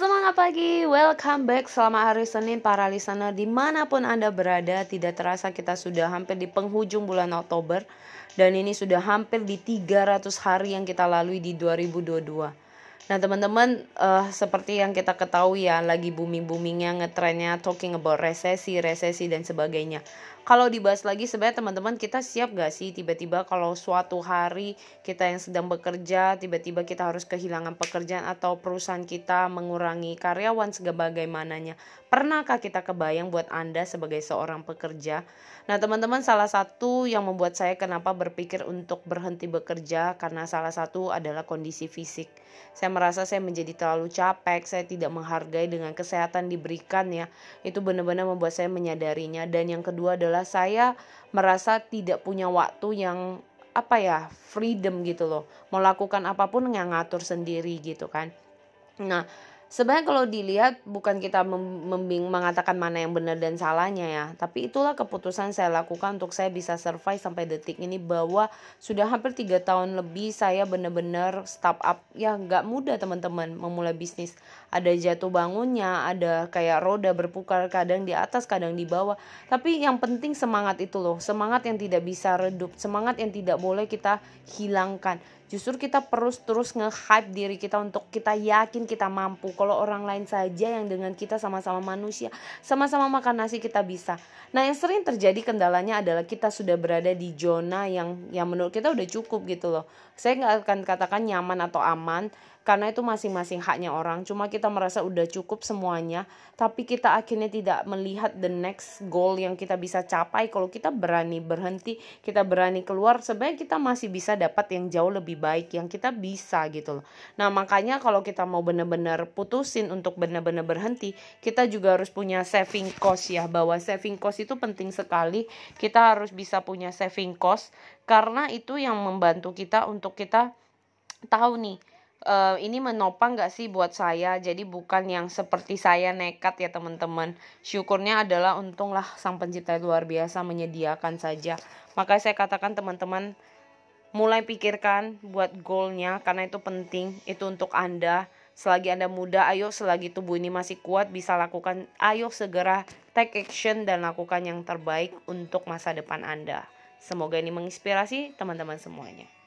Semangat pagi, welcome back. Selamat hari Senin para listener Di mana pun Anda berada. Tidak terasa kita sudah hampir di penghujung bulan Oktober. Dan ini sudah hampir di 300 hari yang kita lalui di 2022 Nah teman-teman uh, seperti yang kita ketahui ya lagi booming-boomingnya ngetrennya talking about resesi, resesi dan sebagainya. Kalau dibahas lagi sebenarnya teman-teman kita siap gak sih tiba-tiba kalau suatu hari kita yang sedang bekerja tiba-tiba kita harus kehilangan pekerjaan atau perusahaan kita mengurangi karyawan sebagaimananya. Pernahkah kita kebayang buat Anda sebagai seorang pekerja? Nah teman-teman salah satu yang membuat saya kenapa berpikir untuk berhenti bekerja karena salah satu adalah kondisi fisik. Saya merasa saya menjadi terlalu capek, saya tidak menghargai dengan kesehatan diberikan ya. Itu benar-benar membuat saya menyadarinya dan yang kedua adalah saya merasa tidak punya waktu yang apa ya, freedom gitu loh. Melakukan apa pun yang ngatur sendiri gitu kan. Nah, sebenarnya kalau dilihat bukan kita membing mengatakan mana yang benar dan salahnya ya. Tapi itulah keputusan saya lakukan untuk saya bisa survive sampai detik ini bahwa sudah hampir tiga tahun lebih saya benar-benar startup ya nggak mudah teman-teman memulai bisnis. Ada jatuh bangunnya ada kayak roda berputar kadang di atas kadang di bawah. Tapi yang penting semangat itu loh. Semangat yang tidak bisa redup. Semangat yang tidak boleh kita hilangkan Justru kita terus terus nge-hype diri kita untuk kita yakin kita mampu. Kalau orang lain saja yang dengan kita sama-sama manusia, sama-sama makan nasi kita bisa. Nah, yang sering terjadi kendalanya adalah kita sudah berada di zona yang yang menurut kita udah cukup gitu loh. Saya nggak akan katakan nyaman atau aman, karena itu masing-masing haknya orang cuma kita merasa udah cukup semuanya tapi kita akhirnya tidak melihat the next goal yang kita bisa capai kalau kita berani berhenti kita berani keluar sebenarnya kita masih bisa dapat yang jauh baik yang kita bisa gitu loh. Nah makanya kalau kita mau benar-benar putusin untuk benar-benar berhenti kita juga harus punya saving cost ya. Bahwa saving cost itu penting sekali. Kita harus bisa punya saving cost karena itu yang membantu kita untuk kita tahu nih uh, ini menopang gak sih buat saya? Jadi bukan yang seperti saya nekat ya teman-teman. Syukurnya adalah untunglah sang pencipta luar biasa menyediakan saja. Maka saya katakan teman-teman mulai pikirkan buat goalnya karena itu penting itu untuk anda. Selagi anda muda ayo selagi tubuh ini masih kuat bisa lakukan ayo segera take action dan lakukan yang terbaik untuk masa depan anda. Semoga ini menginspirasi teman-teman semuanya